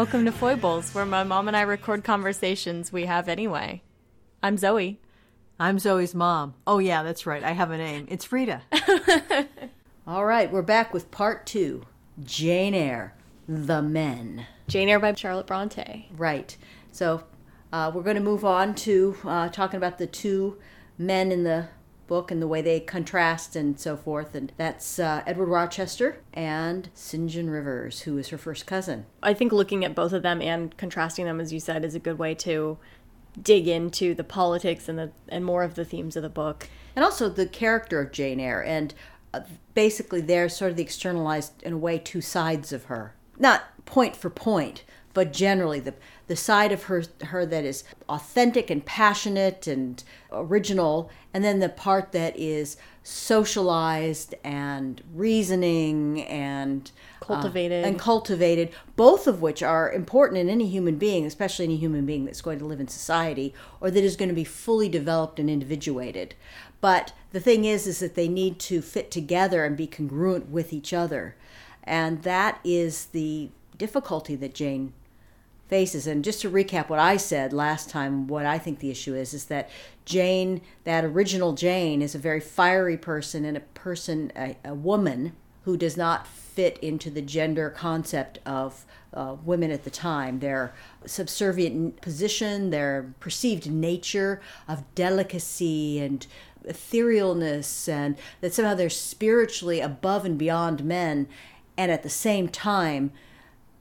Welcome to Foibles, where my mom and I record conversations we have anyway. I'm Zoe. I'm Zoe's mom. Oh, yeah, that's right. I have a name. It's Frida. All right, we're back with part two Jane Eyre, The Men. Jane Eyre by Charlotte Bronte. Right. So uh, we're going to move on to uh, talking about the two men in the book and the way they contrast and so forth. And that's uh, Edward Rochester and St. John Rivers, who is her first cousin. I think looking at both of them and contrasting them, as you said, is a good way to dig into the politics and the and more of the themes of the book. And also the character of Jane Eyre. And uh, basically, they're sort of the externalized, in a way, two sides of her. Not point for point, but generally the the side of her her that is authentic and passionate and original and then the part that is socialized and reasoning and cultivated. uh, and cultivated both of which are important in any human being especially any human being that's going to live in society or that is going to be fully developed and individuated. But the thing is is that they need to fit together and be congruent with each other. And that is the difficulty that Jane faces. And just to recap what I said last time, what I think the issue is is that Jane, that original Jane, is a very fiery person and a person, a, a woman who does not fit into the gender concept of uh, women at the time. Their subservient position, their perceived nature of delicacy and etherealness, and that somehow they're spiritually above and beyond men, and at the same time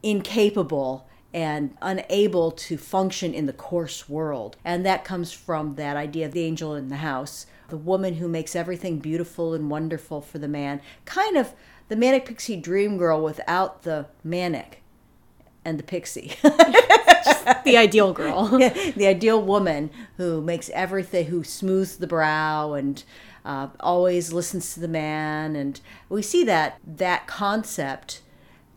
incapable and unable to function in the coarse world. And that comes from that idea of the angel in the house, the woman who makes everything beautiful and wonderful for the man, kind of the manic pixie dream girl without the manic and the pixie. the ideal girl. yeah, the ideal woman who makes everything, who smooths the brow and uh, always listens to the man. And we see that that concept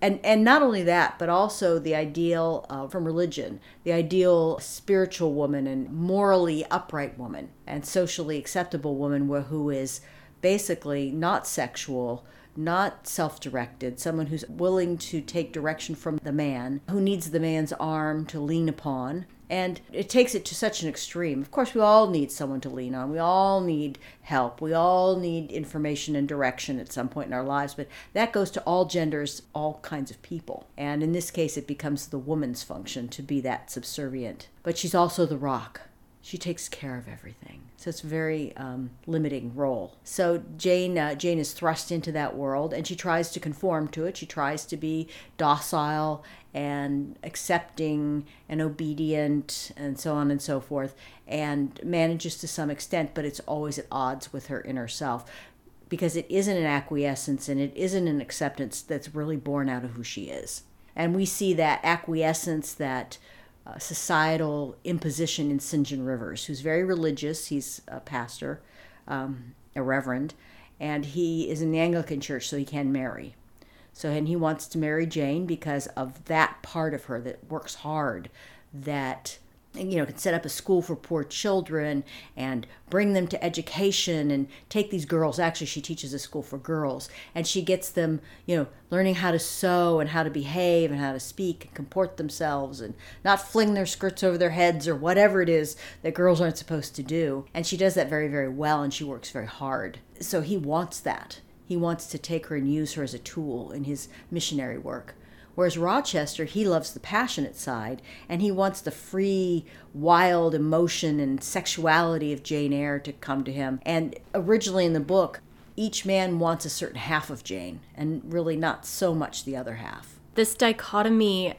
and and not only that but also the ideal uh, from religion the ideal spiritual woman and morally upright woman and socially acceptable woman who is basically not sexual not self-directed someone who's willing to take direction from the man who needs the man's arm to lean upon and it takes it to such an extreme. Of course, we all need someone to lean on. We all need help. We all need information and direction at some point in our lives. But that goes to all genders, all kinds of people. And in this case, it becomes the woman's function to be that subservient. But she's also the rock. She takes care of everything. So it's a very um, limiting role. So Jane, uh, Jane is thrust into that world, and she tries to conform to it. She tries to be docile and accepting and obedient and so on and so forth and manages to some extent but it's always at odds with her inner self because it isn't an acquiescence and it isn't an acceptance that's really born out of who she is and we see that acquiescence that uh, societal imposition in St. John Rivers who's very religious he's a pastor um, a reverend and he is in the Anglican church so he can marry so, and he wants to marry Jane because of that part of her that works hard, that you know can set up a school for poor children and bring them to education and take these girls. Actually she teaches a school for girls and she gets them you know learning how to sew and how to behave and how to speak and comport themselves and not fling their skirts over their heads or whatever it is that girls aren't supposed to do. And she does that very very well and she works very hard. So he wants that he wants to take her and use her as a tool in his missionary work. Whereas Rochester, he loves the passionate side and he wants the free, wild emotion and sexuality of Jane Eyre to come to him. And originally in the book, each man wants a certain half of Jane and really not so much the other half. This dichotomy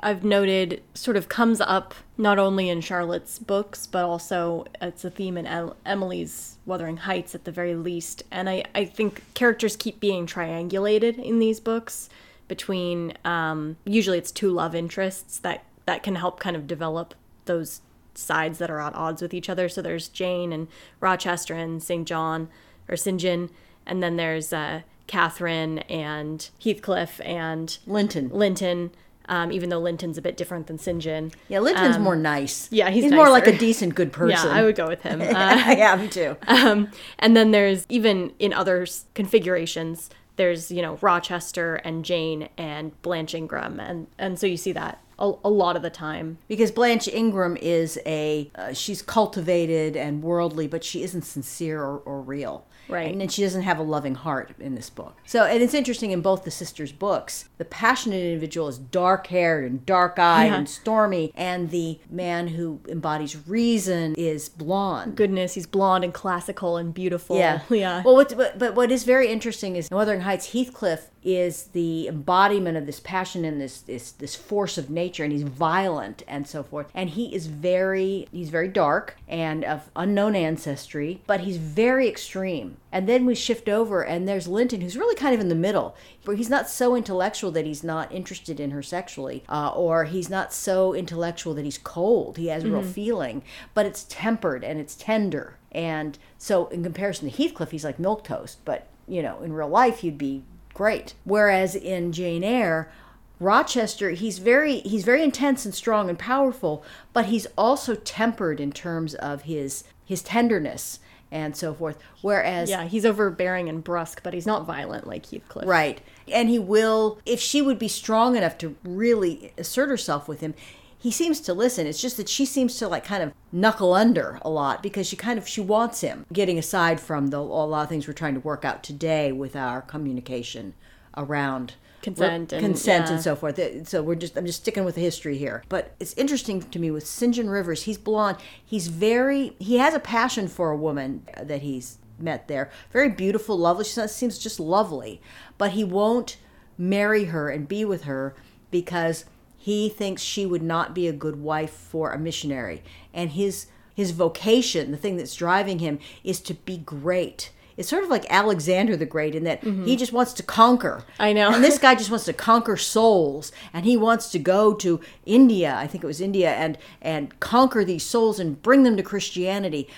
I've noted sort of comes up not only in Charlotte's books, but also it's a theme in Emily's Wuthering Heights at the very least. And I, I think characters keep being triangulated in these books between, um, usually it's two love interests that, that can help kind of develop those sides that are at odds with each other. So there's Jane and Rochester and St. John or St. John, and then there's uh, Catherine and Heathcliff and Linton. Linton um, even though Linton's a bit different than St. John. Yeah, Linton's um, more nice. Yeah, he's, he's more like a decent, good person. Yeah, I would go with him. Uh, yeah, me too. Um, and then there's even in other configurations, there's you know Rochester and Jane and Blanche Ingram, and and so you see that a, a lot of the time. because Blanche Ingram is a uh, she's cultivated and worldly, but she isn't sincere or, or real. Right. And then she doesn't have a loving heart in this book. So, and it's interesting in both the sisters' books, the passionate individual is dark haired and dark eyed Yeah. and stormy, and the man who embodies reason is blonde. Goodness, he's blonde and classical and beautiful. Yeah. yeah. Well, what, but, but what is very interesting is in Wuthering Heights, Heathcliff is the embodiment of this passion and this, this this force of nature, and he's violent and so forth. And he is very he's very dark and of unknown ancestry, but he's very extreme. And then we shift over, and there's Linton, who's really kind of in the middle, where he's not so intellectual that he's not interested in her sexually, uh, or he's not so intellectual that he's cold. He has real feeling, but it's tempered and it's tender. And so, in comparison to Heathcliff, he's like milk toast. But you know, in real life, he'd be great. Whereas in Jane Eyre, Rochester, he's very he's very intense and strong and powerful, but he's also tempered in terms of his his tenderness and so forth. Whereas yeah, he's overbearing and brusque, but he's not violent like Heathcliff. Right. And he will, if she would be strong enough to really assert herself with him, he seems to listen. It's just that she seems to like kind of knuckle under a lot because she kind of she wants him. Getting aside from the a lot of things we're trying to work out today with our communication around Consent and- consent yeah. and so forth. So we're just I'm just sticking with the history here. But it's interesting to me with St. John Rivers. He's blonde. He's very he has a passion for a woman that he's met there. Very beautiful, lovely. She seems just lovely. But he won't marry her and be with her because he thinks she would not be a good wife for a missionary. And his his vocation, the thing that's driving him, is to be great. It's sort of like Alexander the Great in that he mm-hmm. just wants to conquer. I know. And this guy just wants to conquer souls, and he wants to go to India. I think it was India, and and conquer these souls and bring them to Christianity.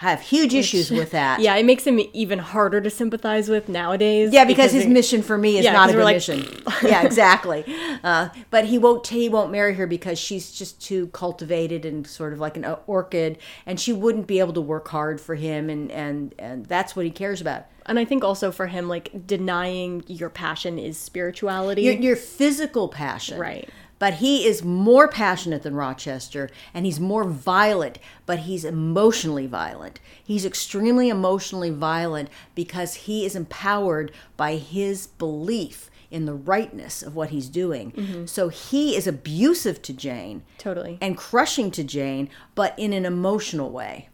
Have huge issues with that. Yeah, it makes him even harder to sympathize with nowadays. Yeah, because, his it- mission for me is Yeah, not a good like- mission. yeah, exactly. Uh, but he won't he won't marry her because she's just too cultivated and sort of like an orchid, and she wouldn't be able to work hard for him, and and and that's what he cares about. And I think also for him, like denying your passion is spirituality. Your, your physical passion, Right. But he is more passionate than Rochester, and he's more violent, but he's emotionally violent. He's extremely emotionally violent because he is empowered by his belief in the rightness of what he's doing. Mm-hmm. So he is abusive to Jane totally. and crushing to Jane, but in an emotional way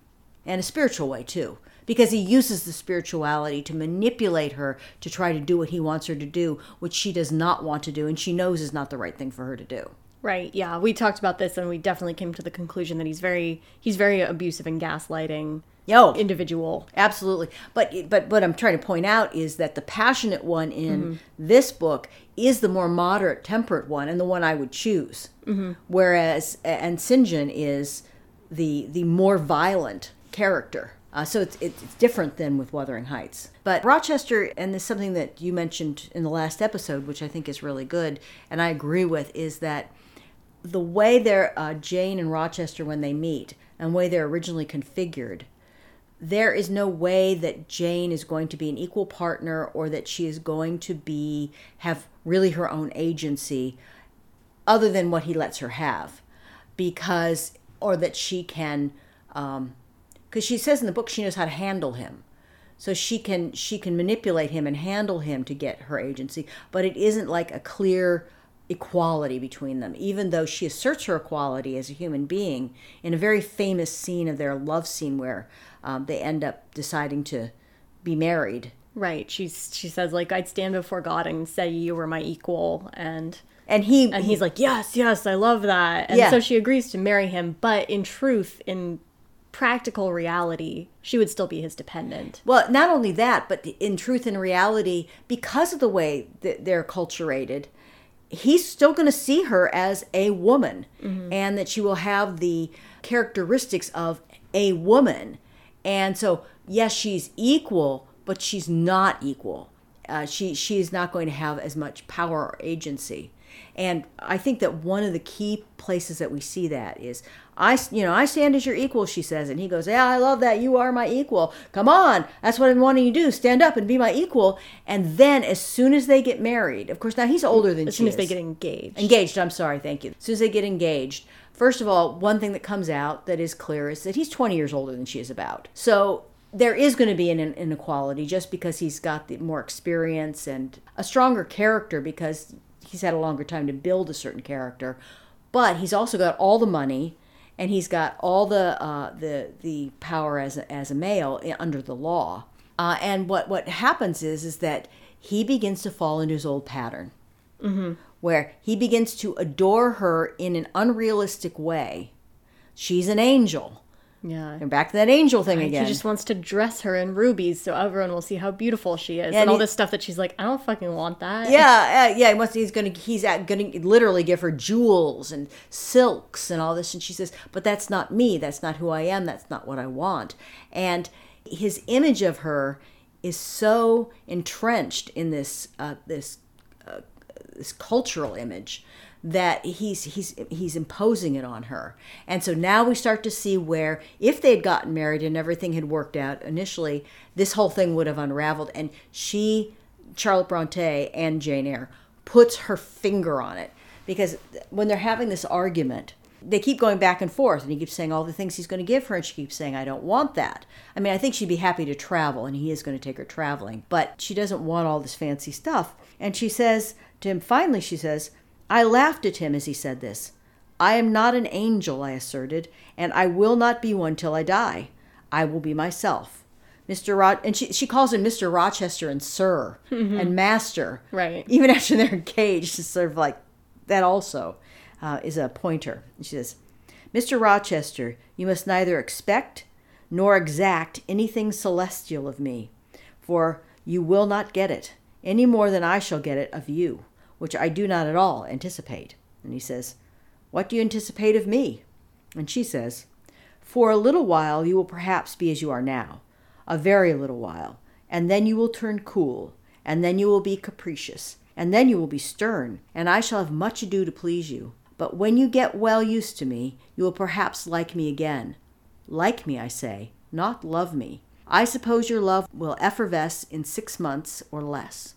and a spiritual way too. Because he uses the spirituality to manipulate her to try to do what he wants her to do, which she does not want to do, and she knows is not the right thing for her to do. Right. Yeah, we talked about this, and we definitely came to the conclusion that he's very he's very abusive and gaslighting Yo, individual. absolutely. But but what I'm trying to point out is that the passionate one in Mm-hmm. this book is the more moderate, temperate one, and the one I would choose. Mm-hmm. Whereas and. John is the the more violent character. Uh, so it's, it's different than with Wuthering Heights. But Rochester, and this is something that you mentioned in the last episode, which I think is really good, and I agree with, is that the way they're uh, Jane and Rochester when they meet, and way they're originally configured, there is no way that Jane is going to be an equal partner or that she is going to be have really her own agency other than what he lets her have because or that she can um because she says in the book she knows how to handle him so she can she can manipulate him and handle him to get her agency but it isn't like a clear equality between them even though she asserts her equality as a human being in a very famous scene of their love scene where um, they end up deciding to be married Right. She's she says like I'd stand before God and say you were my equal, and and he and he's like yes, yes, I love that, and Yeah. so she agrees to marry him. But in truth, in practical reality, she would still be his dependent. Well, not only that, but in truth and reality, because of the way that they're culturated, he's still going to see her as a woman and that she will have the characteristics of a woman. And so, yes, she's equal, but she's not equal. Uh, she she is not going to have as much power or agency. And I think that one of the key places that we see that is I, you know, I stand as your equal, she says. And he goes, Yeah, I love that. You are my equal. Come on. That's what I'm wanting you to do. Stand up and be my equal. And then as soon as they get married, of course, now he's older than she As soon as they get engaged. Engaged, I'm sorry, thank you. As soon as they get engaged, first of all, one thing that comes out that is clear is that he's 20 years older than she is about. So there is going to be an inequality just because he's got the more experience and a stronger character because he's had a longer time to build a certain character. But he's also got all the money and he's got all the uh, the the power as a, as a male under the law. Uh, and what what happens is is that he begins to fall into his old pattern where he begins to adore her in an unrealistic way. She's an angel. Yeah. And back to that angel thing again. He just wants to dress her in rubies so everyone will see how beautiful she is, Yeah, and all this stuff that she's like, I don't fucking want that. yeah, uh, yeah. He wants, he's gonna he's at, gonna literally give her jewels and silks and all this, and she says, "But that's not me. That's not who I am. That's not what I want." And his image of her is so entrenched in this uh, this uh, this cultural image that he's he's he's imposing it on her. And so now we start to see where if they had gotten married and everything had worked out initially, this whole thing would have unraveled. And she Charlotte Bronte and Jane Eyre puts her finger on it. Because when they're having this argument they keep going back and forth and he keeps saying all the things he's going to give her and she keeps saying i don't want that. I mean i think she'd be happy to travel and he is going to take her traveling but she doesn't want all this fancy stuff. And she says to him finally she says i laughed at him as he said this i am not an angel i asserted and i will not be one till i die i will be myself mr rod and she, she calls him mr rochester and sir and master Right. even after they're engaged it's sort of like that also uh, is a pointer. She says, Mr. Rochester, you must neither expect nor exact anything celestial of me, for you will not get it, any more than I shall get it of you, which I do not at all anticipate. And he says, What do you anticipate of me? And she says, For a little while you will perhaps be as you are now, a very little while, and then you will turn cool, and then you will be capricious, and then you will be stern, and I shall have much ado to please you. But when you get well used to me, you will perhaps like me again. Like me, I say, not love me. I suppose your love will effervesce in six months or less.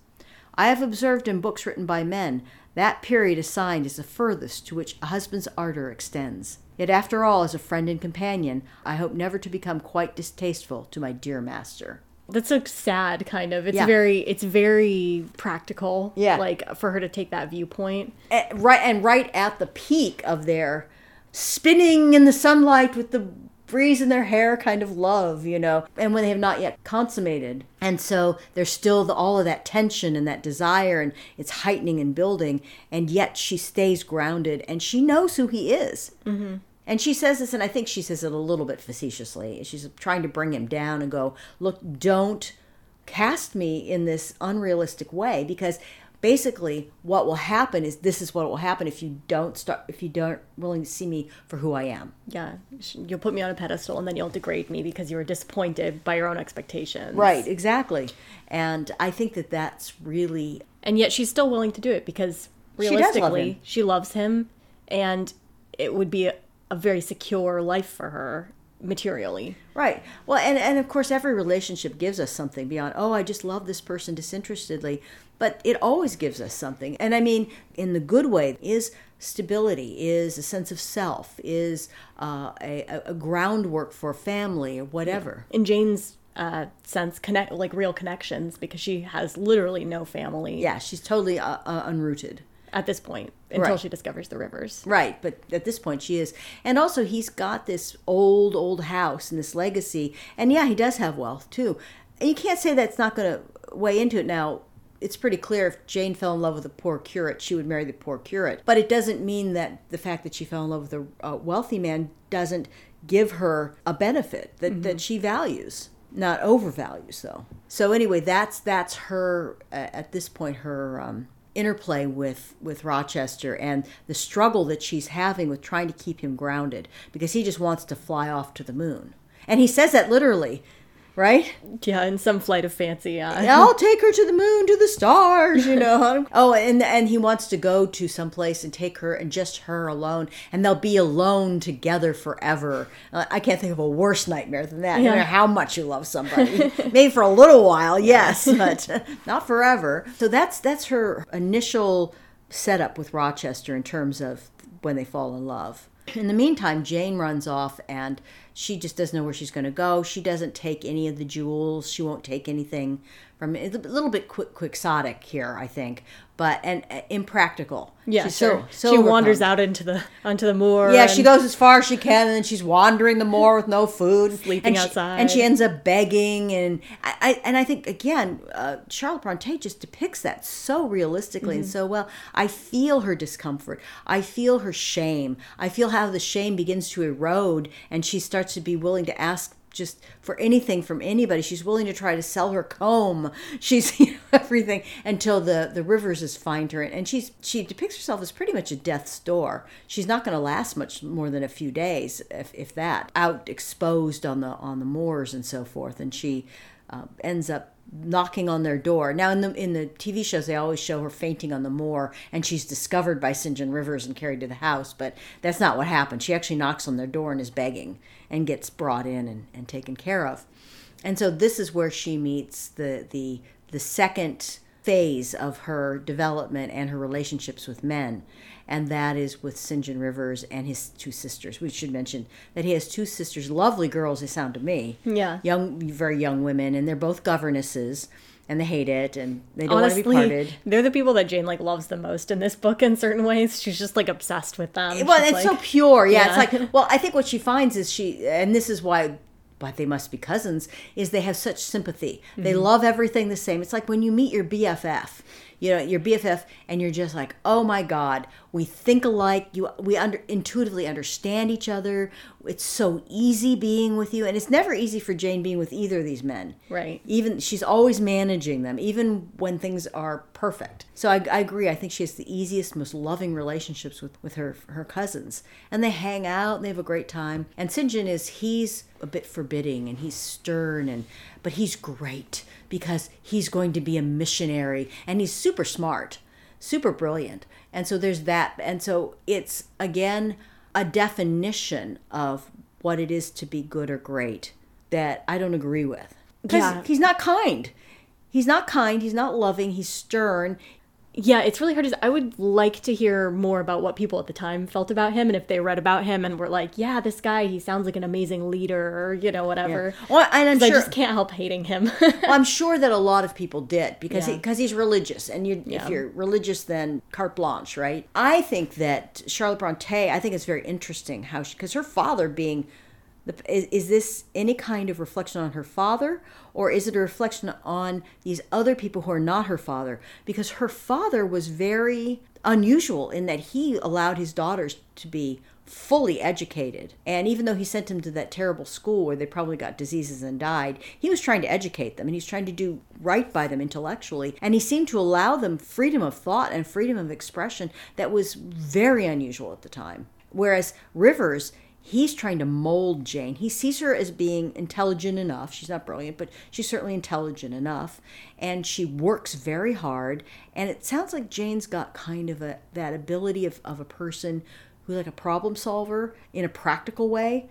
I have observed in books written by men that period assigned is the furthest to which a husband's ardor extends. Yet, after all, as a friend and companion, I hope never to become quite distasteful to my dear master. That's so sad, kind of. It's Yeah. very, it's very practical. Yeah. Like for her to take that viewpoint. and right and right at the peak of their spinning in the sunlight with the breeze in their hair kind of love you know and when they have not yet consummated. And so there's still the, all of that tension and that desire and it's heightening and building and yet she stays grounded and she knows who he is. Mm-hmm. and she says this and i think she says it a little bit facetiously. She's trying to bring him down and go look don't cast me in this unrealistic way because basically what will happen is this is what will happen if you don't start if you don't willing to see me for who I am. Yeah. You'll put me on a pedestal and then you'll degrade me because you were disappointed by your own expectations. Right, exactly. And I think that that's really And yet she's still willing to do it because She does love realistically, she loves him and it would be a, a very secure life for her materially. right. Well, and and of course every relationship gives us something beyond oh I just love this person disinterestedly, but it always gives us something. And I mean in the good way is stability, is a sense of self, is uh, a, a- groundwork for family or whatever. In Jane's uh, sense, connect like real connections because she has literally no family Yeah, she's totally uh, uh, unrooted. At this point until Right. she discovers the rivers. Right, but at this point she is. And also he's got this old, old house and this legacy. And yeah, he does have wealth too. And you can't say that's not going to weigh into it now. It's pretty clear if Jane fell in love with a poor curate, she would marry the poor curate. But it doesn't mean that the fact that she fell in love with a uh, wealthy man doesn't give her a benefit that, that she values, not overvalues though. So anyway, that's that's her uh, at this point her um, interplay with with Rochester and the struggle that she's having with trying to keep him grounded because he just wants to fly off to the moon. And he says that literally. Right? Yeah, in some flight of fancy. Uh, I'll take her to the moon, to the stars, you know. oh, and and he wants to go to some place and take her and just her alone, and they'll be alone together forever. Uh, I can't think of a worse nightmare than that. No matter how much you love somebody, maybe for a little while, yes, but not forever. So that's that's her initial setup with Rochester in terms of when they fall in love. In the meantime, Jane runs off and she just doesn't know where she's going to go. She doesn't take any of the jewels. She won't take anything from it's a little bit quick, quixotic here, I think, but and uh, impractical. yeah, She's sure. so, so she wanders out into the onto the moor. Yeah, she goes as far as she can, and then she's wandering the moor with no food, Sleeping and she, outside. and she ends up begging. And I, I and I think again, uh, Charlotte Bronte just depicts that so realistically Mm-hmm. and so well. I feel her discomfort. I feel her shame. I feel how the shame begins to erode, and she starts to be willing to ask just for anything from anybody. She's willing to try to sell her comb. She's you know, everything until the the rivers Riverses find her, and she's she depicts herself as pretty much a death's door. She's not going to last much more than a few days, if, if that, out exposed on the on the moors and so forth, and she uh, ends up knocking on their door. Now in the in the TV shows they always show her fainting on the moor and she's discovered by St. John Rivers and carried to the house, but that's not what happened. She actually knocks on their door and is begging and gets brought in and, and taken care of. And so this is where she meets the the the second phase of her development and her relationships with men. And that is with St. John Rivers and his two sisters. We should mention that he has two sisters, lovely girls, they sound to me Yeah. young, very young women, and they're both governesses, and they hate it, and they don't Honestly, want to be parted. they're the people that Jane like loves the most in this book. In certain ways, she's just like obsessed with them. Well, She's it's so pure. Yeah, Yeah. it's like, well, I think what she finds is she, and this is why, why they must be cousins, is they have such sympathy. They Mm-hmm. love everything the same. It's like when you meet your BFF. You know, your BFF, and you're just like, oh my God, we think alike. You, we under, intuitively understand each other. It's so easy being with you, and it's never easy for Jane being with either of these men. Right. Even she's always managing them, even when things are perfect. So I, I agree. I think she has the easiest, most loving relationships with, with her her cousins, and they hang out and they have a great time. And Sinjin is he's a bit forbidding and he's stern and but he's great because he's going to be a missionary and he's super smart, super brilliant. And so there's that. And so it's again a definition of what it is to be good or great that I don't agree with. Because Yeah. he's not kind. He's not kind. He's not loving. He's stern. Yeah, it's really hard to. I would like to hear more about what people at the time felt about him, and if they read about him and were like, "Yeah, this guy, he sounds like an amazing leader," or you know, whatever. Well, and I'm sure. I just can't help hating him. well, I'm sure that a lot of people did because Yeah. because he's religious, and you Yeah. if you're religious, then carte blanche, right? I think that Charlotte Bronte. I think it's very interesting how because her father being. The, is, is this any kind of reflection on her father, or is it a reflection on these other people who are not her father? Because her father was very unusual in that he allowed his daughters to be fully educated. And even though he sent them to that terrible school where they probably got diseases and died, he was trying to educate them and he's trying to do right by them intellectually. And he seemed to allow them freedom of thought and freedom of expression that was very unusual at the time. Whereas Rivers, he's trying to mold Jane. He sees her as being intelligent enough. She's not brilliant, but she's certainly intelligent enough. And she works very hard. And it sounds like Jane's got kind of a that ability of, of a person who's like a problem solver in a practical way.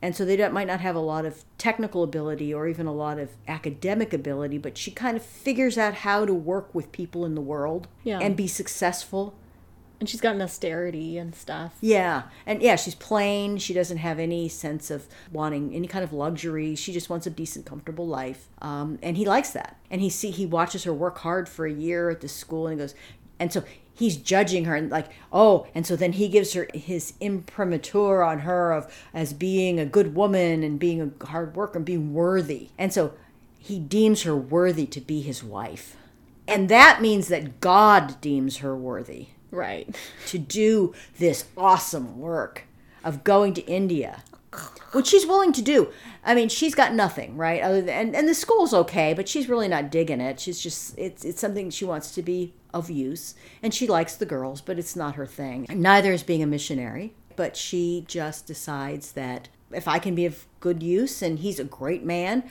And so they don't, might not have a lot of technical ability or even a lot of academic ability, but she kind of figures out how to work with people in the world Yeah. and be successful. And she's got an austerity and stuff. Yeah, and yeah, she's plain. She doesn't have any sense of wanting any kind of luxury. She just wants a decent, comfortable life, um, and he likes that. And he see he watches her work hard for a year at the school, and he goes, and so he's judging her and like, oh, and so then he gives her his imprimatur on her of as being a good woman and being a hard worker and being worthy, and so he deems her worthy to be his wife, and that means that God deems her worthy Right. to do this awesome work of going to India, which she's willing to do. I mean, she's got nothing, right? Other than and, and the school's okay, but she's really not digging it. She's just it's it's something she wants to be of use, and she likes the girls, but it's not her thing. Neither is being a missionary, but she just decides that if I can be of good use and he's a great man,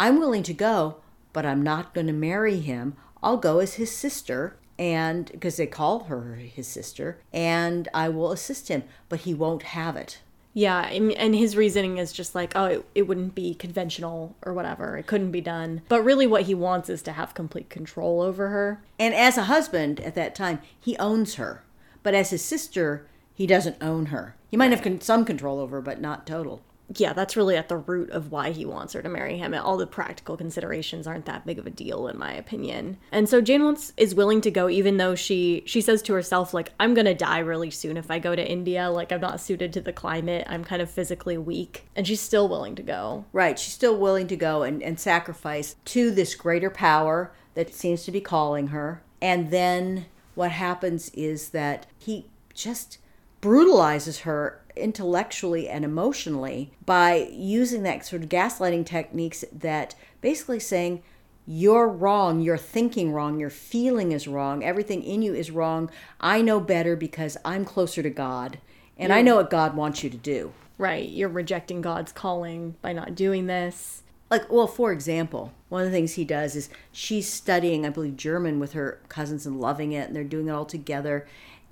I'm willing to go, but I'm not going to marry him. I'll go as his sister and because they call her his sister and I will assist him, but he won't have it. Yeah, and his reasoning is just like, oh, it, it wouldn't be conventional or whatever. It couldn't be done. But really, what he wants is to have complete control over her. And as a husband at that time, he owns her. But as his sister, he doesn't own her. He might have con- some control over her, but not total. Yeah, that's really at the root of why he wants her to marry him. All the practical considerations aren't that big of a deal, in my opinion. And so Jane wants is willing to go, even though she she says to herself, like, "I'm gonna die really soon if I go to India. Like, I'm not suited to the climate. I'm kind of physically weak." And she's still willing to go. Right. She's still willing to go and, and sacrifice to this greater power that seems to be calling her. And then what happens is that he just brutalizes her intellectually and emotionally by using that sort of gaslighting techniques that basically saying you're wrong, you're thinking wrong, your feeling is wrong, everything in you is wrong. I know better because I'm closer to God and I know what God wants you to do. Right. You're rejecting God's calling by not doing this. Like, well, for example, one of the things he does is she's studying, I believe, German with her cousins and loving it, and they're doing it all together.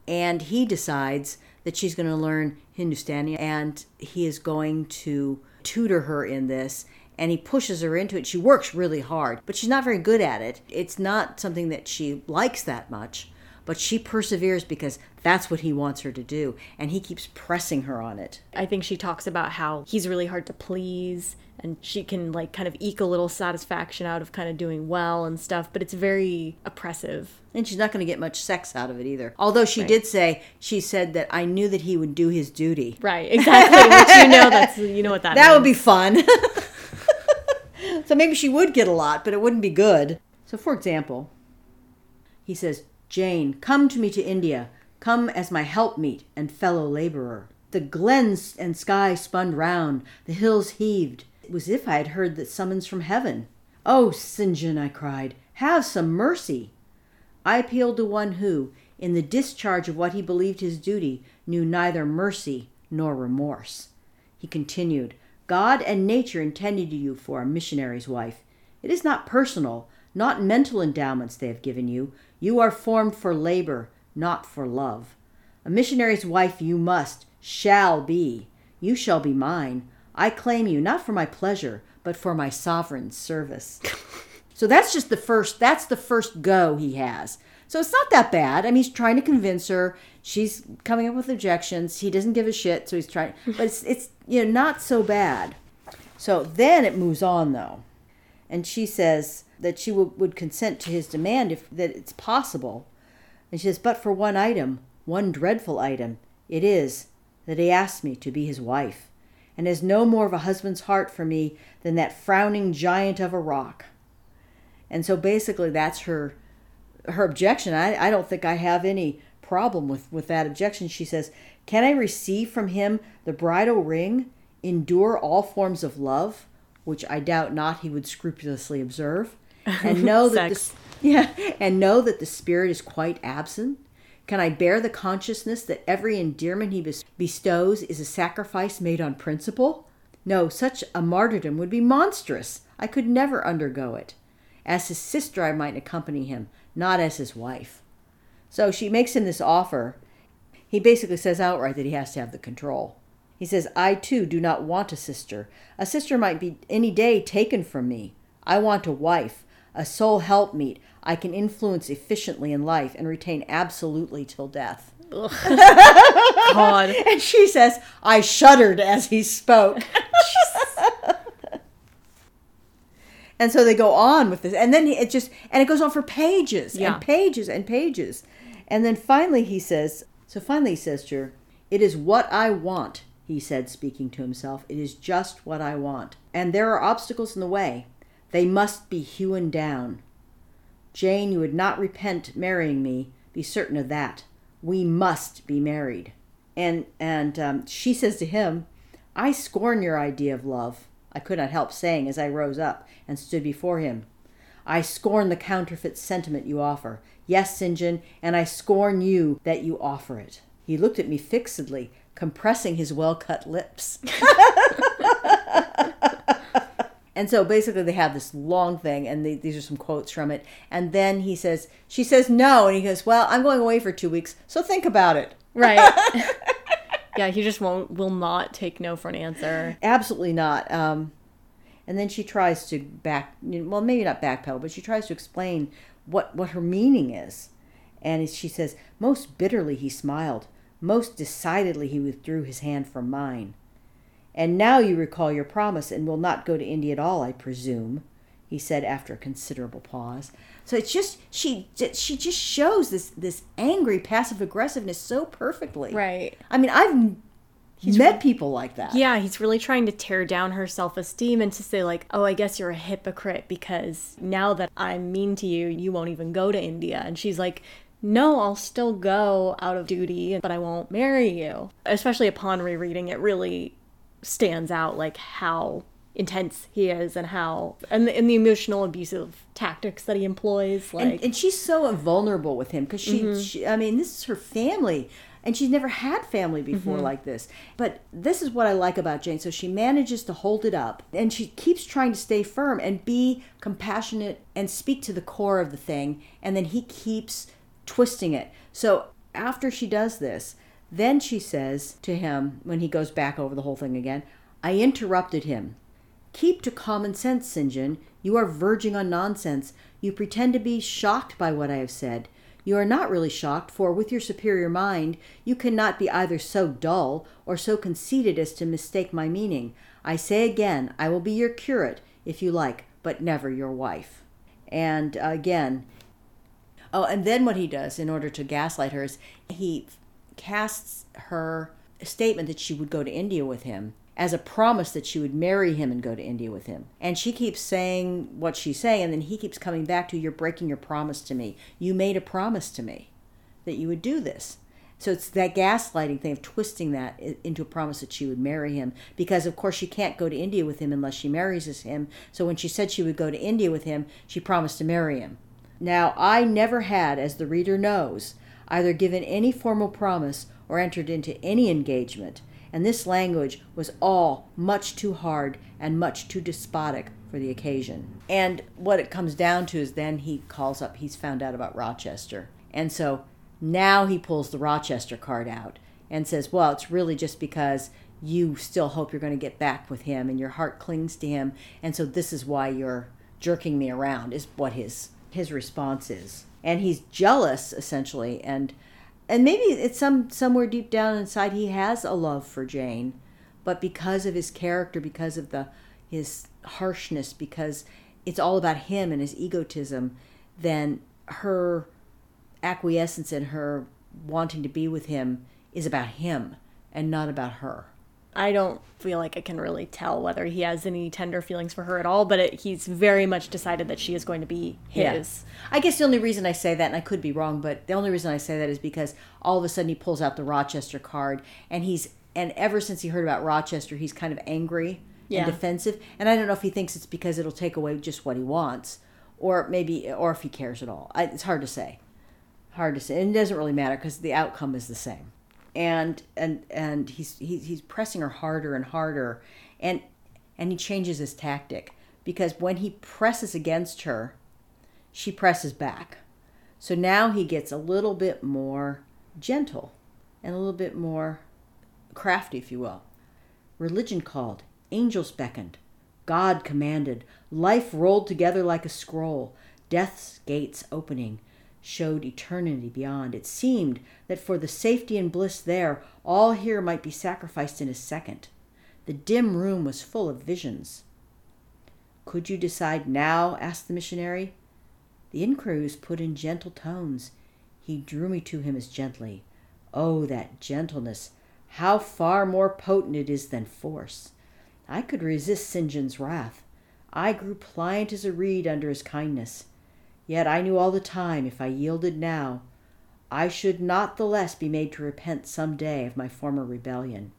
And he decides that she's going to learn Hindustani and he is going to tutor her in this and he pushes her into it. She works really hard, but she's not very good at it. It's not something that she likes that much, but she perseveres because that's what he wants her to do and he keeps pressing her on it. I think she talks about how he's really hard to please and she can like kind of eke a little satisfaction out of kind of doing well and stuff, but it's very oppressive. And she's not going to get much sex out of it either. Although she right. did say she said that I knew that he would do his duty. Right, exactly. Which you know that's you know what that That means. would be fun. so maybe she would get a lot, but it wouldn't be good. So for example, he says, "Jane, come to me to India. Come as my helpmeet and fellow laborer." The glens and sky spun round, the hills heaved. It was as if I had heard the summons from heaven. Oh, St. John, I cried, have some mercy. I appealed to one who, in the discharge of what he believed his duty, knew neither mercy nor remorse. He continued, God and nature intended you for a missionary's wife. It is not personal, not mental endowments they have given you. You are formed for labor, not for love. A missionary's wife you must, shall be. You shall be mine. I claim you not for my pleasure, but for my sovereign's service. so that's just the first that's the first go he has. So it's not that bad. I mean, he's trying to convince her. She's coming up with objections. He doesn't give a shit, so he's trying. But it's, it's you know not so bad. So then it moves on though, and she says that she would consent to his demand if that it's possible. And she says, but for one item, one dreadful item, it is that he asked me to be his wife and has no more of a husband's heart for me than that frowning giant of a rock. And so basically that's her her objection. I, I don't think I have any problem with, with that objection. She says, Can I receive from him the bridal ring, endure all forms of love, which I doubt not he would scrupulously observe, and know that the, yeah, and know that the spirit is quite absent? Can I bear the consciousness that every endearment he bestows is a sacrifice made on principle? No, such a martyrdom would be monstrous. I could never undergo it. As his sister, I might accompany him, not as his wife. So she makes him this offer. He basically says outright that he has to have the control. He says, I too do not want a sister. A sister might be any day taken from me. I want a wife, a sole helpmeet, I can influence efficiently in life and retain absolutely till death. God. And she says, I shuddered as he spoke. and so they go on with this. And then it just, and it goes on for pages Yeah. and pages and pages. And then finally he says, so finally he says to her, It is what I want, he said, speaking to himself. It is just what I want. And there are obstacles in the way. They must be hewn down. Jane, you would not repent marrying me. Be certain of that. We must be married. And and um, she says to him, I scorn your idea of love. I could not help saying as I rose up and stood before him. I scorn the counterfeit sentiment you offer. Yes, St. John, and I scorn you that you offer it. He looked at me fixedly, compressing his well cut lips. And so basically, they have this long thing, and they, these are some quotes from it. And then he says, she says no, and he goes, "Well, I'm going away for two weeks, so think about it." Right. yeah, he just won't will not take no for an answer. Absolutely not. Um, and then she tries to back, well, maybe not backpedal, but she tries to explain what what her meaning is. And she says, most bitterly he smiled, most decidedly he withdrew his hand from mine. And now you recall your promise and will not go to India at all, I presume, he said after a considerable pause. So it's just she she just shows this this angry passive aggressiveness so perfectly. Right. I mean, I've met people like that. Yeah, he's really trying to tear down her self esteem and to say, like, oh, I guess you're a hypocrite because now that I'm mean to you, you won't even go to India. And she's like, no, I'll still go out of duty, but I won't marry you. Especially upon rereading, it really stands out like how intense he is and how and the, and the emotional abusive tactics that he employs like and, and she's so vulnerable with him because she, mm-hmm. she i mean this is her family and she's never had family before mm-hmm. like this. But this is what i like about jane. So she manages to hold it up and she keeps trying to stay firm and be compassionate and speak to the core of the thing and then he keeps twisting it. So after she does this then she says to him when he goes back over the whole thing again i interrupted him Keep to common sense, St. John. You are verging on nonsense. You pretend to be shocked by what I have said. You are not really shocked, for with your superior mind, you cannot be either so dull or so conceited as to mistake my meaning. I say again, I will be your curate, if you like, but never your wife. And again, oh, and then what he does in order to gaslight her is he casts her statement that she would go to India with him as a promise that she would marry him and go to India with him. And she keeps saying what she's saying, and then he keeps coming back to, You're breaking your promise to me. You made a promise to me that you would do this. So it's that gaslighting thing of twisting that into a promise that she would marry him. Because, of course, she can't go to India with him unless she marries him. So when she said she would go to India with him, she promised to marry him. Now, I never had, as the reader knows, either given any formal promise or entered into any engagement and this language was all much too hard and much too despotic for the occasion. And what it comes down to is then he calls up, he's found out about Rochester. And so now he pulls the Rochester card out and says, Well, it's really just because you still hope you're going to get back with him and your heart clings to him. And so this is why you're jerking me around, is what his his response is. And he's jealous essentially and and maybe it's some somewhere deep down inside he has a love for Jane, but because of his character, because of the his harshness, because it's all about him and his egotism, then her acquiescence and her wanting to be with him is about him and not about her. I don't feel like I can really tell whether he has any tender feelings for her at all, but it, he's very much decided that she is going to be his. Yeah. I guess the only reason I say that, and I could be wrong, but the only reason I say that is because all of a sudden he pulls out the Rochester card, and he's and ever since he heard about Rochester, he's kind of angry Yeah. and defensive. And I don't know if he thinks it's because it'll take away just what he wants, or maybe, or if he cares at all. I, it's hard to say. Hard to say, and it doesn't really matter because the outcome is the same and and and he's he's pressing her harder and harder. And and he changes his tactic because when he presses against her she presses back. So now he gets a little bit more gentle and a little bit more crafty if you will. Religion called angels beckoned god commanded life rolled together like a scroll death's gates opening showed eternity beyond. It seemed that for the safety and bliss there, all here might be sacrificed in a second. The dim room was full of visions. Could you decide now? asked the missionary. The inquiry was put in gentle tones. He drew me to him as gently. Oh, that gentleness! How far more potent it is than force! I could resist St. John's wrath. I grew pliant as a reed under his kindness. Yet I knew all the time if I yielded now, I should not the less be made to repent some day of my former rebellion.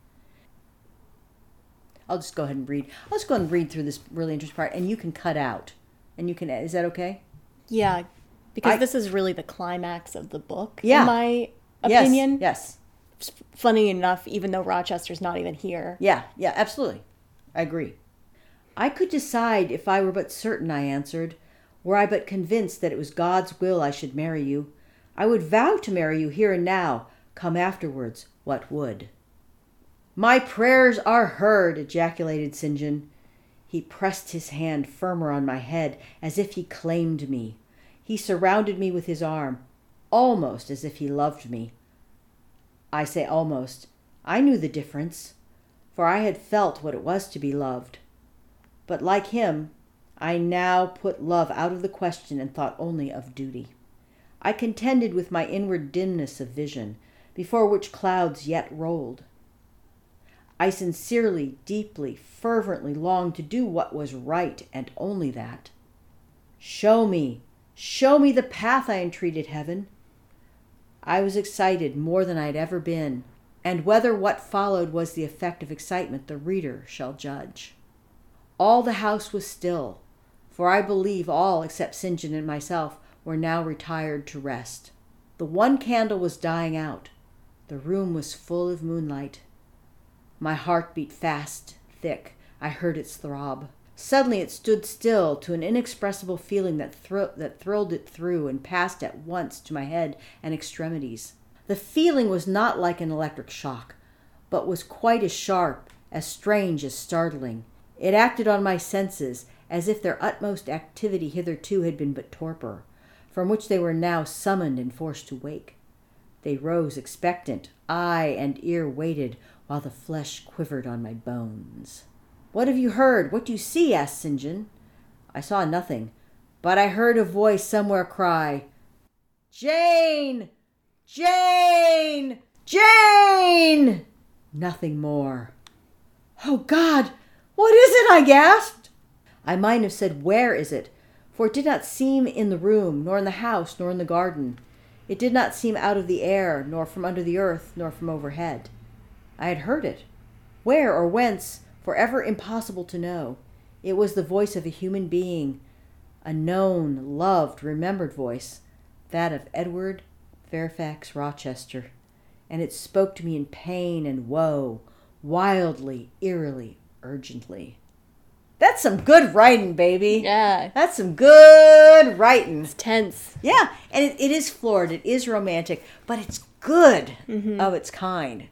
I'll just go ahead and read. I'll just go ahead and read through this really interesting part, and you can cut out. And you can. Is that okay? Yeah, because I- this is really the climax of the book, Yeah. in my opinion. Yes, opinion. Yes. Funny enough, even though Rochester's not even here. Yeah. Yeah. Absolutely. I agree. I could decide if I were but certain, I answered. Were I but convinced that it was God's will I should marry you, I would vow to marry you here and now, come afterwards what would. My prayers are heard, ejaculated St. John. He pressed his hand firmer on my head as if he claimed me. He surrounded me with his arm, almost as if he loved me. I say almost. I knew the difference, for I had felt what it was to be loved. But like him, I now put love out of the question and thought only of duty. I contended with my inward dimness of vision, before which clouds yet rolled. I sincerely, deeply, fervently longed to do what was right, and only that. Show me, show me the path, I entreated heaven. I was excited more than I had ever been, and whether what followed was the effect of excitement, the reader shall judge. All the house was still, for I believe all except St. John and myself were now retired to rest. The one candle was dying out. The room was full of moonlight. My heart beat fast, thick. I heard its throb. Suddenly it stood still to an inexpressible feeling that, that thrilled it through and passed at once to my head and extremities. The feeling was not like an electric shock, but was quite as sharp, as strange as startling. It acted on my senses as if their utmost activity hitherto had been but torpor, from which they were now summoned and forced to wake. They rose expectant, eye and ear waited, while the flesh quivered on my bones. What have you heard? What do you see? asked St. John. I saw nothing, but I heard a voice somewhere cry, Jane! Jane! Jane! Nothing more. Oh, God! What is it? I gasped. I might have said, Where is it? For it did not seem in the room, nor in the house, nor in the garden. It did not seem out of the air, nor from under the earth, nor from overhead. I had heard it. Where or whence, forever impossible to know. It was the voice of a human being, a known, loved, remembered voice, that of Edward Fairfax Rochester, and it spoke to me in pain and woe, wildly, eerily, urgently. That's some good writing, baby. Yeah. That's some good writing. It's tense. Yeah, and it, it is florid, it is romantic, but it's good mm-hmm. of its kind.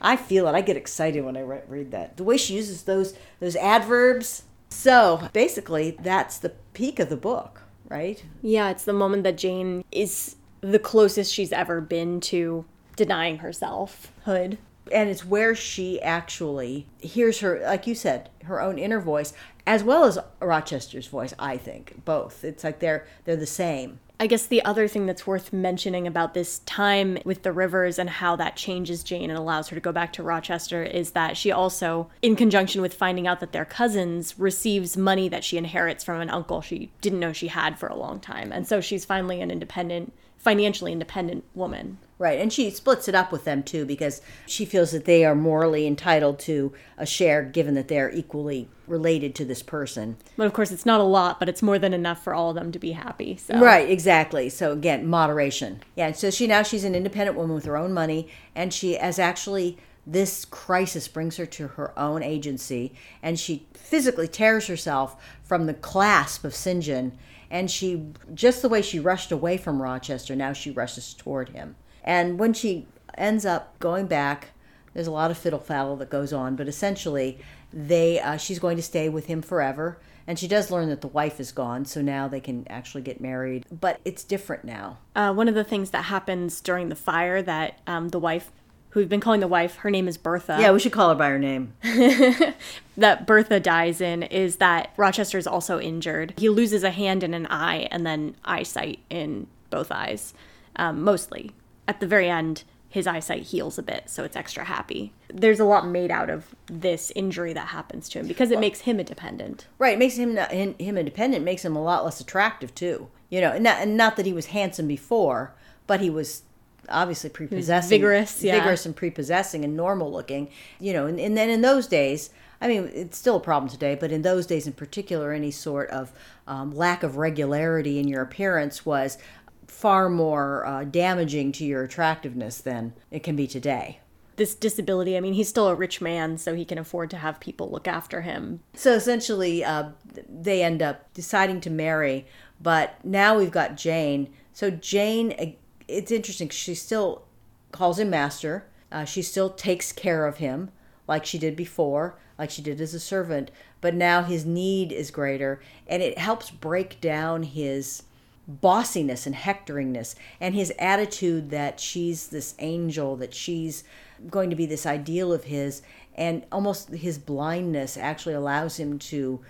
I feel it. I get excited when I re- read that. The way she uses those those adverbs. So basically, that's the peak of the book, right? Yeah, it's the moment that Jane is the closest she's ever been to denying herself hood. And it's where she actually hears her like you said her own inner voice as well as rochester's voice i think both it's like they're they're the same I guess the other thing that's worth mentioning about this time with the rivers and how that changes Jane and allows her to go back to Rochester is that she also, in conjunction with finding out that they're cousins, receives money that she inherits from an uncle she didn't know she had for a long time. And so she's finally an independent, financially independent woman. right and she splits it up with them too because she feels that they are morally entitled to a share given that they're equally related to this person But of course, it's not a lot, but it's more than enough for all of them to be happy. So. Right, exactly. So again, moderation. Yeah, so she now she's an independent woman with her own money and she as actually this crisis brings her to her own agency and she physically tears herself from the clasp of St. John and she just the way she rushed away from Rochester, now she rushes toward him. And when she ends up going back, there's a lot of fiddle faddle that goes on, but essentially they uh, she's going to stay with him forever. And she does learn that the wife is gone so now they can actually get married. But it's different now. Uh, one of the things that happens during the fire that um, the wife, who we've been calling the wife, her name is Bertha. yeah we should call her by her name that Bertha dies in is that Rochester is also injured. He loses a hand and an eye, and then eyesight in both eyes, um, mostly. At the very end, his eyesight heals a bit, so it's extra happy. There's a lot made out of this injury that happens to him because it makes him independent. right it makes him not, him, him independent makes him a lot less attractive too you know and not, and not that he was handsome before but he was obviously prepossessing vigorous, yeah. vigorous and prepossessing and normal looking you know and, and then in those days I mean, it's still a problem today, but in those days in particular, any sort of um, lack of regularity in your appearance was far more uh, damaging to your attractiveness than it can be today. this disability. I mean, he's still a rich man, so he can afford to have people look after him. So essentially, uh, they end up deciding to marry, but now we've got Jane. So Jane, it's interesting. She still calls him master. Uh, she still takes care of him like she did before, like she did as a servant. But now his need is greater, and it helps break down his bossiness and hectoringness and his attitude that she's this angel, that she's going to be this ideal of his, and almost his blindness actually allows him to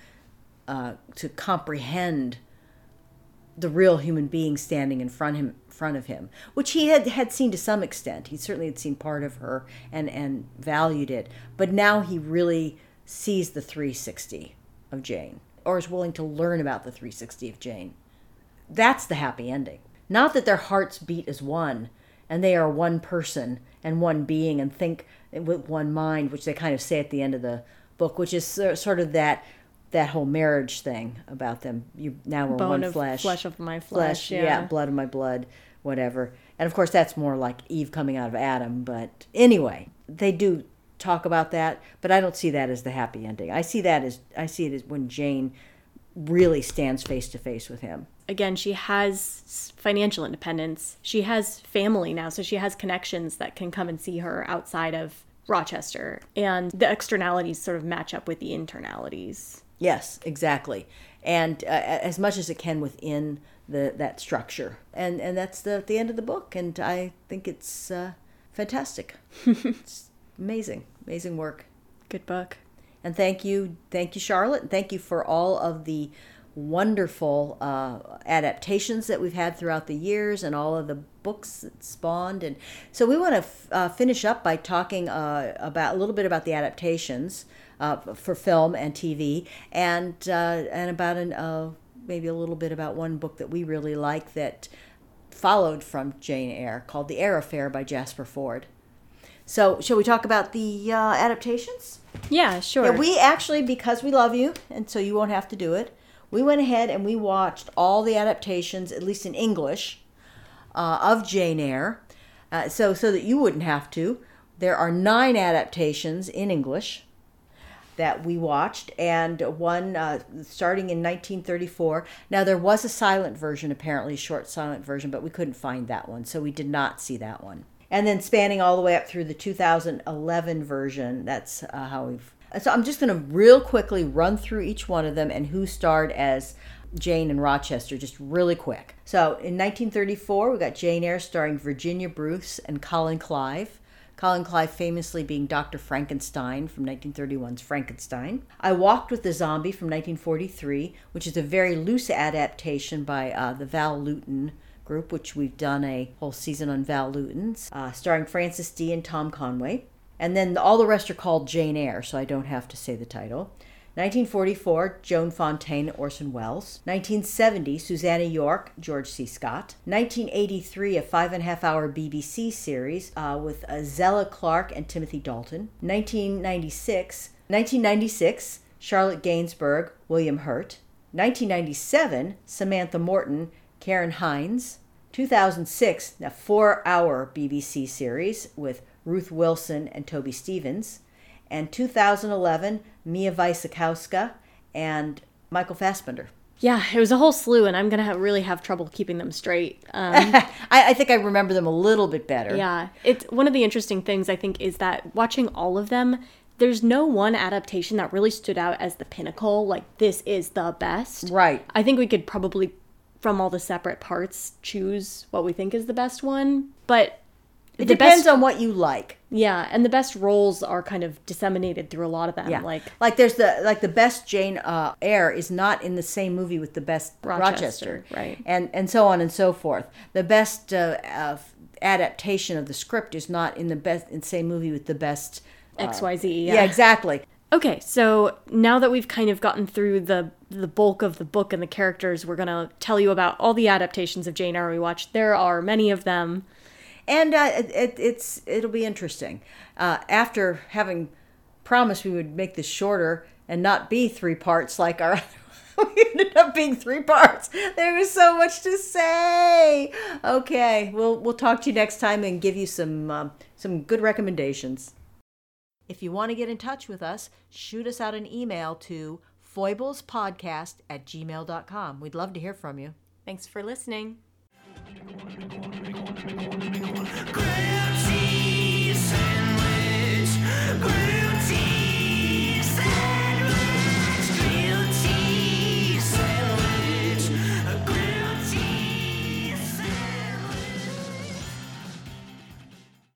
uh, to comprehend the real human being standing in front him front of him, which he had had seen to some extent. He certainly had seen part of her and and valued it, but now he really sees the 360 of Jane, or is willing to learn about the 360 of Jane. That's the happy ending. Not that their hearts beat as one, and they are one person and one being and think with one mind, which they kind of say at the end of the book, which is sort of that that whole marriage thing about them. You now we're Bone one of flesh, flesh of my flesh, yeah. yeah. blood of my blood, whatever. And of course, that's more like Eve coming out of Adam. But anyway, they do talk about that, but I don't see that as the happy ending. I see that as I see it as when Jane really stands face to face with him. Again, she has financial independence. She has family now, so she has connections that can come and see her outside of Rochester. And the externalities sort of match up with the internalities. Yes, exactly. And uh, as much as it can within the that structure. And and that's the the end of the book and I think it's uh, fantastic. it's amazing. Amazing work. Good book. And thank you, thank you, Charlotte. And thank you for all of the wonderful uh, adaptations that we've had throughout the years and all of the books that spawned. And so we want to f- uh, finish up by talking uh, about a little bit about the adaptations uh, for film and TV, and uh, and about an, uh, maybe a little bit about one book that we really like that followed from Jane Eyre called The Eyre Affair by Jasper Fforde. So, shall we talk about the uh, adaptations? Yeah, sure. Yeah, we actually, because we love you, and so you won't have to do it, we went ahead and we watched all the adaptations, at least in English, uh, of Jane Eyre. Uh, so, so that you wouldn't have to. There are nine adaptations in English that we watched, and one uh, starting in 1934. Now, there was a silent version, apparently, a short silent version, but we couldn't find that one, so we did not see that one and then spanning all the way up through the 2011 version. That's uh, how we've. So I'm just going to real quickly run through each one of them and who starred as Jane in Rochester, just really quick. So in 1934, we got Jane Eyre starring Virginia Bruce and Colin Clive. Colin Clive famously being Dr. Frankenstein from 1931's Frankenstein. I Walked with the Zombie from 1943, which is a very loose adaptation by uh, the Val Lewton group, which we've done a whole season on Val Lewton's, uh, starring Frances Dee and Tom Conway. And then all the rest are called Jane Eyre, so I don't have to say the title. 1944, Joan Fontaine, Orson Welles. 1970, Susannah York, George C. Scott. 1983, a five and a half hour BBC series uh, with uh, Zelah Clarke and Timothy Dalton. 1996, 1996, Charlotte Gainsbourg, William Hurt. 1997, Samantha Morton, Ciarán Hinds. 2006, a four hour BBC series with Ruth Wilson and Toby Stephens. And 2011, Mia Wasikowska and Michael Fassbender. Yeah, it was a whole slew, and I'm gonna have, really have trouble keeping them straight. Um, I, I think I remember them a little bit better. yeah, it's one of the interesting things I think is that watching all of them, there's no one adaptation that really stood out as the pinnacle. Like this is the best. Right. I think we could probably, from all the separate parts, choose what we think is the best one. But It depends best, on what you like. Yeah, and the best roles are kind of disseminated through a lot of them. Yeah. Like like there's the like the best Jane uh, Eyre is not in the same movie with the best Rochester, Rochester, right. And and so on and so forth. The best uh, uh, adaptation of the script is not in the best in the same movie with the best. X Y Z. Yeah, exactly. Okay, so now that we've kind of gotten through the the bulk of the book and the characters, we're gonna tell you about all the adaptations of Jane Eyre we watched. There are many of them. And uh, it, it, it's it'll be interesting. Uh, after having promised we would make this shorter, and not be three parts like our we ended up being three parts. There was so much to say. Okay, we'll we'll talk to you next time and give you some um, some good recommendations. If you want to get in touch with us, shoot us out an email to foiblespodcast at gmail.com. We'd love to hear from you. Thanks for listening. Grilled cheese sandwich. Grilled